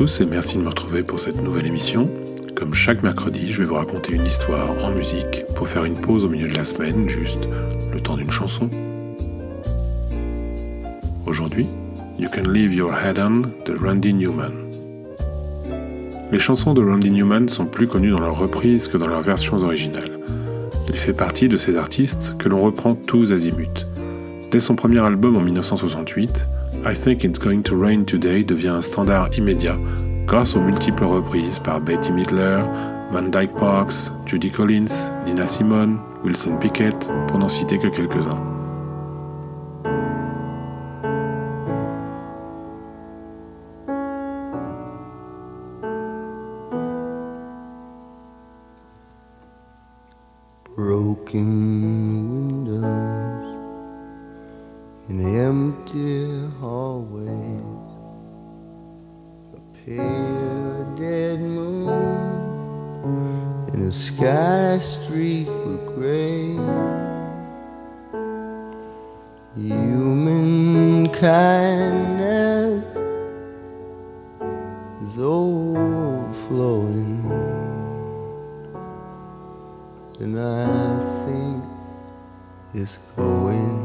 tous et merci de me retrouver pour cette nouvelle émission. Comme chaque mercredi, je vais vous raconter une histoire en musique pour faire une pause au milieu de la semaine, juste le temps d'une chanson. Aujourd'hui, You Can Leave Your Head On de Randy Newman. Les chansons de Randy Newman sont plus connues dans leurs reprises que dans leurs versions originales. Il fait partie de ces artistes que l'on reprend tous azimuts. Dès son premier album en 1968, I Think It's Going to Rain Today devient un standard immédiat grâce aux multiples reprises par Betty Midler, Van Dyke Parks, Judy Collins, Nina Simone, Wilson Pickett, pour n'en citer que quelques-uns. empty hallways, a pale dead moon in a sky streaked with gray. Human kindness is overflowing, and I think it's going.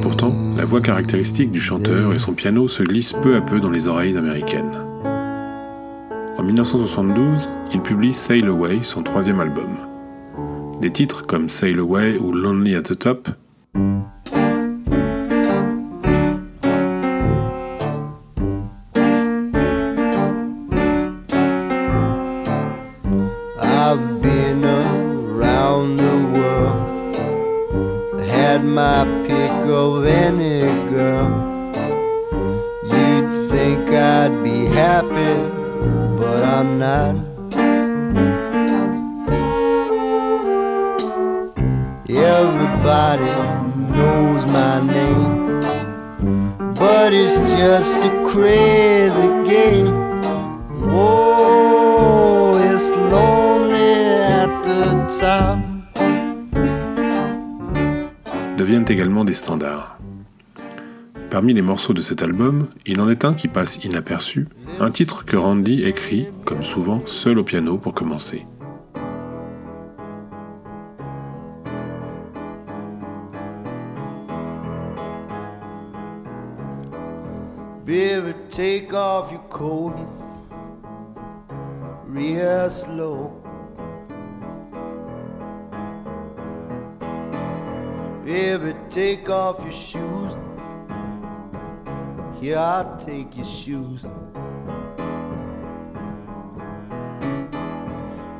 Pourtant, la voix caractéristique du chanteur et son piano se glissent peu à peu dans les oreilles américaines. En 1972, il publie Sail Away, son troisième album. Des titres comme Sail Away ou Lonely at the Top had my pick of vinegar, you'd think I'd be happy, but I'm not. Everybody knows my name, but it's just a crazy game. Deviennent également des standards. Parmi les morceaux de cet album, il en est un qui passe inaperçu, un titre que Randy écrit, comme souvent, seul au piano pour commencer. Slow. Baby, take off your shoes. Here, I'll take your shoes.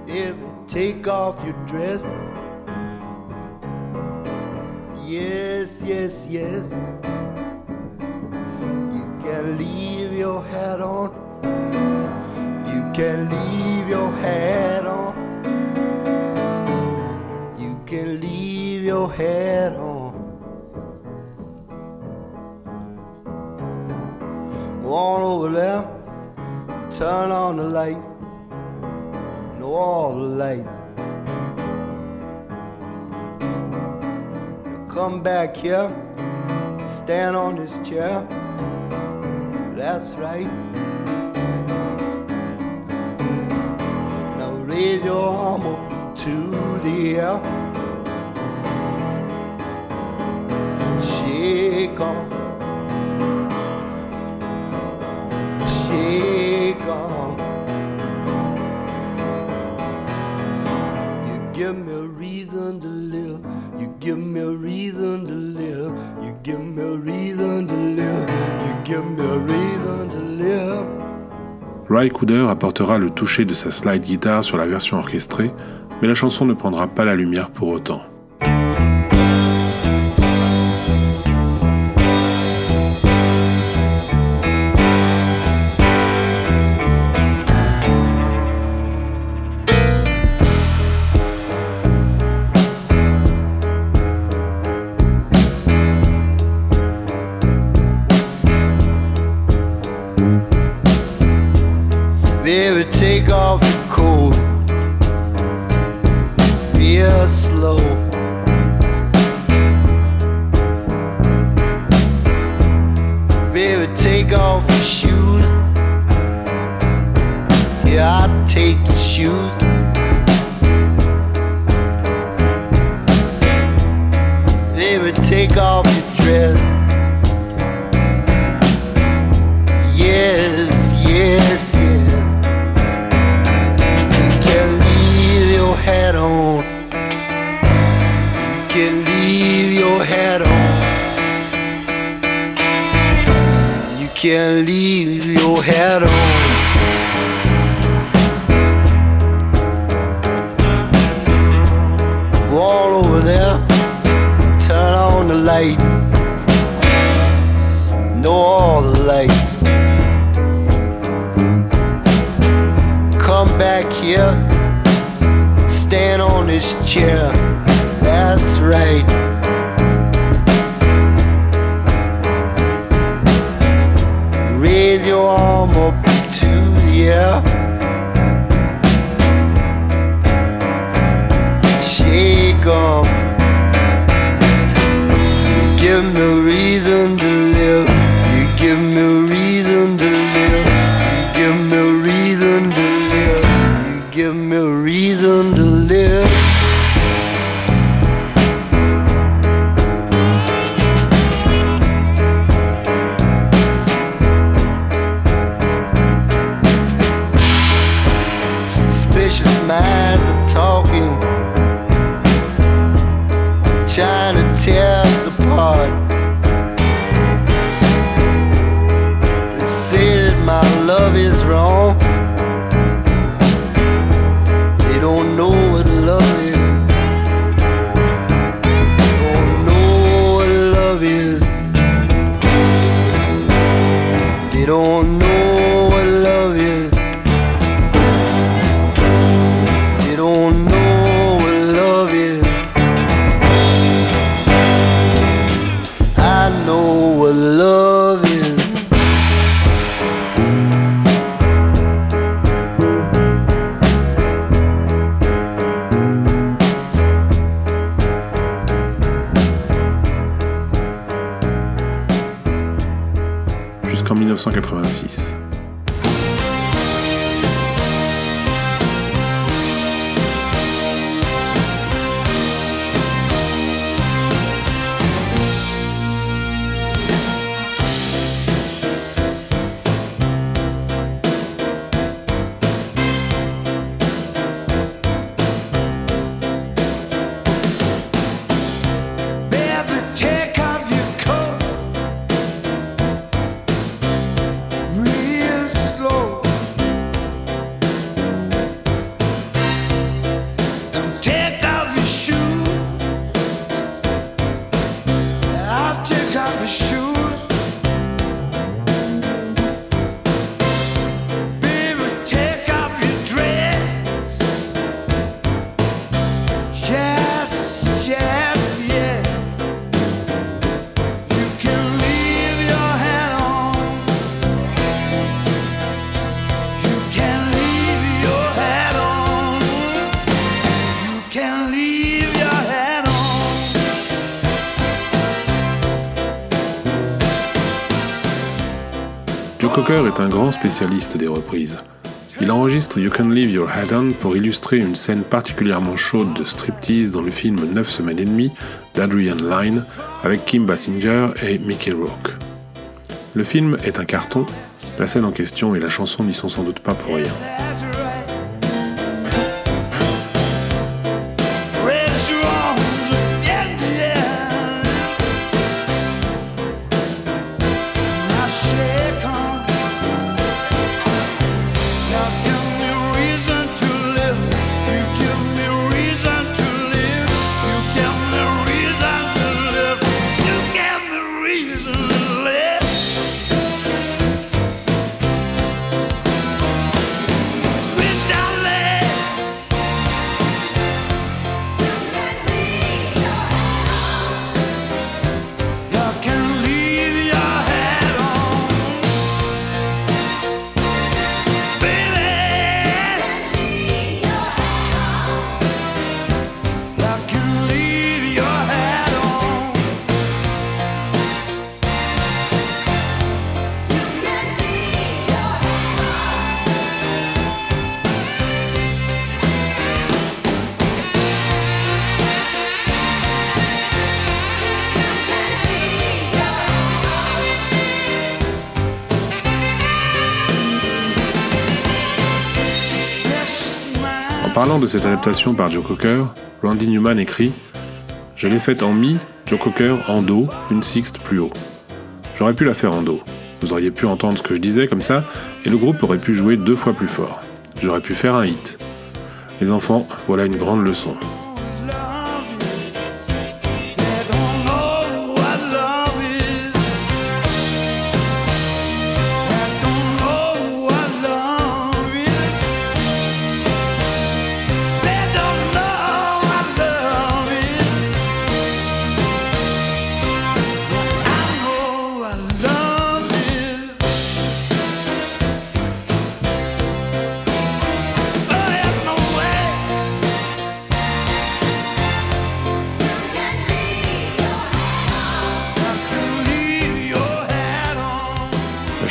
Baby, take off your dress. Yes, yes, yes. You can leave your hat on. You can leave your hat your head on. Go on over there, turn on the light. Know all the lights. Now come back here, stand on this chair. That's right. Now raise your arm up into the air. Live. Ry Cooder apportera le toucher de sa slide guitare sur la version orchestrée, mais la chanson ne prendra pas la lumière pour autant. Take You can leave your hat on. You can leave your hat on. Go all over there, turn on the light. Know all the lights. Come back here, stand on this chair. That's right. Raise your arm up to the air. Jusqu'en 1986. Cocker est un grand spécialiste des reprises. Il enregistre You Can Leave Your Head On pour illustrer une scène particulièrement chaude de striptease dans le film 9 semaines et demie d'Adrian Lyne avec Kim Basinger et Mickey Rourke. Le film est un carton, la scène en question et la chanson n'y sont sans doute pas pour rien. Parlant de cette adaptation par Joe Cocker, Randy Newman écrit Je l'ai faite en mi, Joe Cocker en do, une sixte plus haut. J'aurais pu la faire en do. Vous auriez pu entendre ce que je disais comme ça, et le groupe aurait pu jouer deux fois plus fort. J'aurais pu faire un hit. Les enfants, voilà une grande leçon.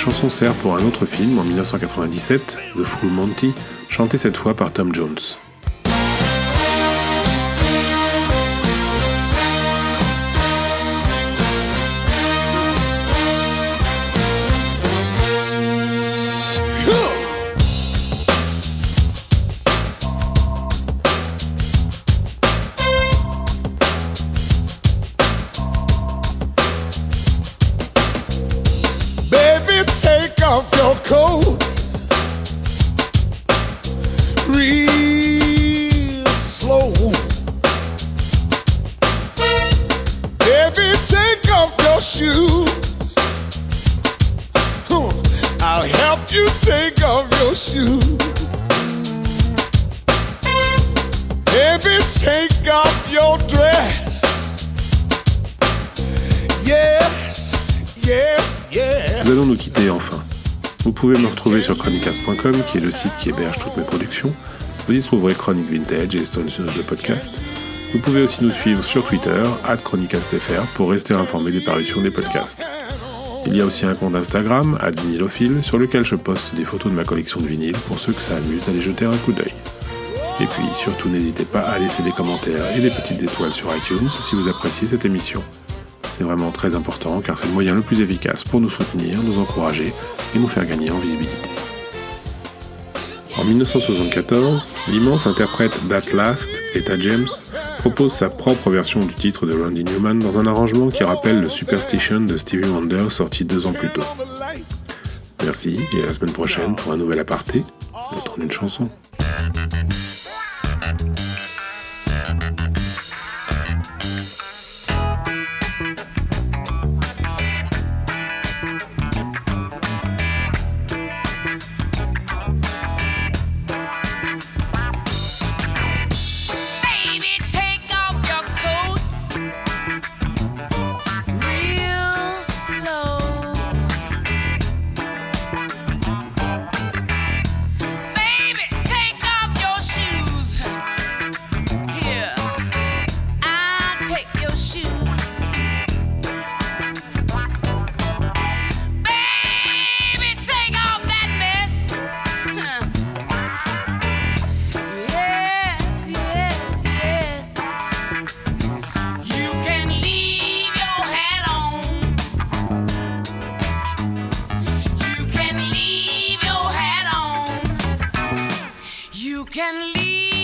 Chanson sert pour un autre film en 1997, The Full Monty, chanté cette fois par Tom Jones. Nous allons nous quitter enfin. Vous pouvez me retrouver sur chronicast.com, qui est le site qui héberge toutes mes productions. Vous y trouverez Chronic Vintage et Stone de podcast. Vous pouvez aussi nous suivre sur Twitter, chronicastfr, pour rester informé des parutions des podcasts. Il y a aussi un compte Instagram, @vinylophile, sur lequel je poste des photos de ma collection de vinyles pour ceux que ça amuse d'aller jeter un coup d'œil. Et puis surtout n'hésitez pas à laisser des commentaires et des petites étoiles sur iTunes si vous appréciez cette émission. C'est vraiment très important car c'est le moyen le plus efficace pour nous soutenir, nous encourager et nous faire gagner en visibilité. En 1974, l'immense interprète That Last, Etta James, propose sa propre version du titre de Randy Newman dans un arrangement qui rappelle le Superstition de Stevie Wonder sorti deux ans plus tôt. Merci et à la semaine prochaine pour un nouvel aparté, le d'une chanson. You can leave.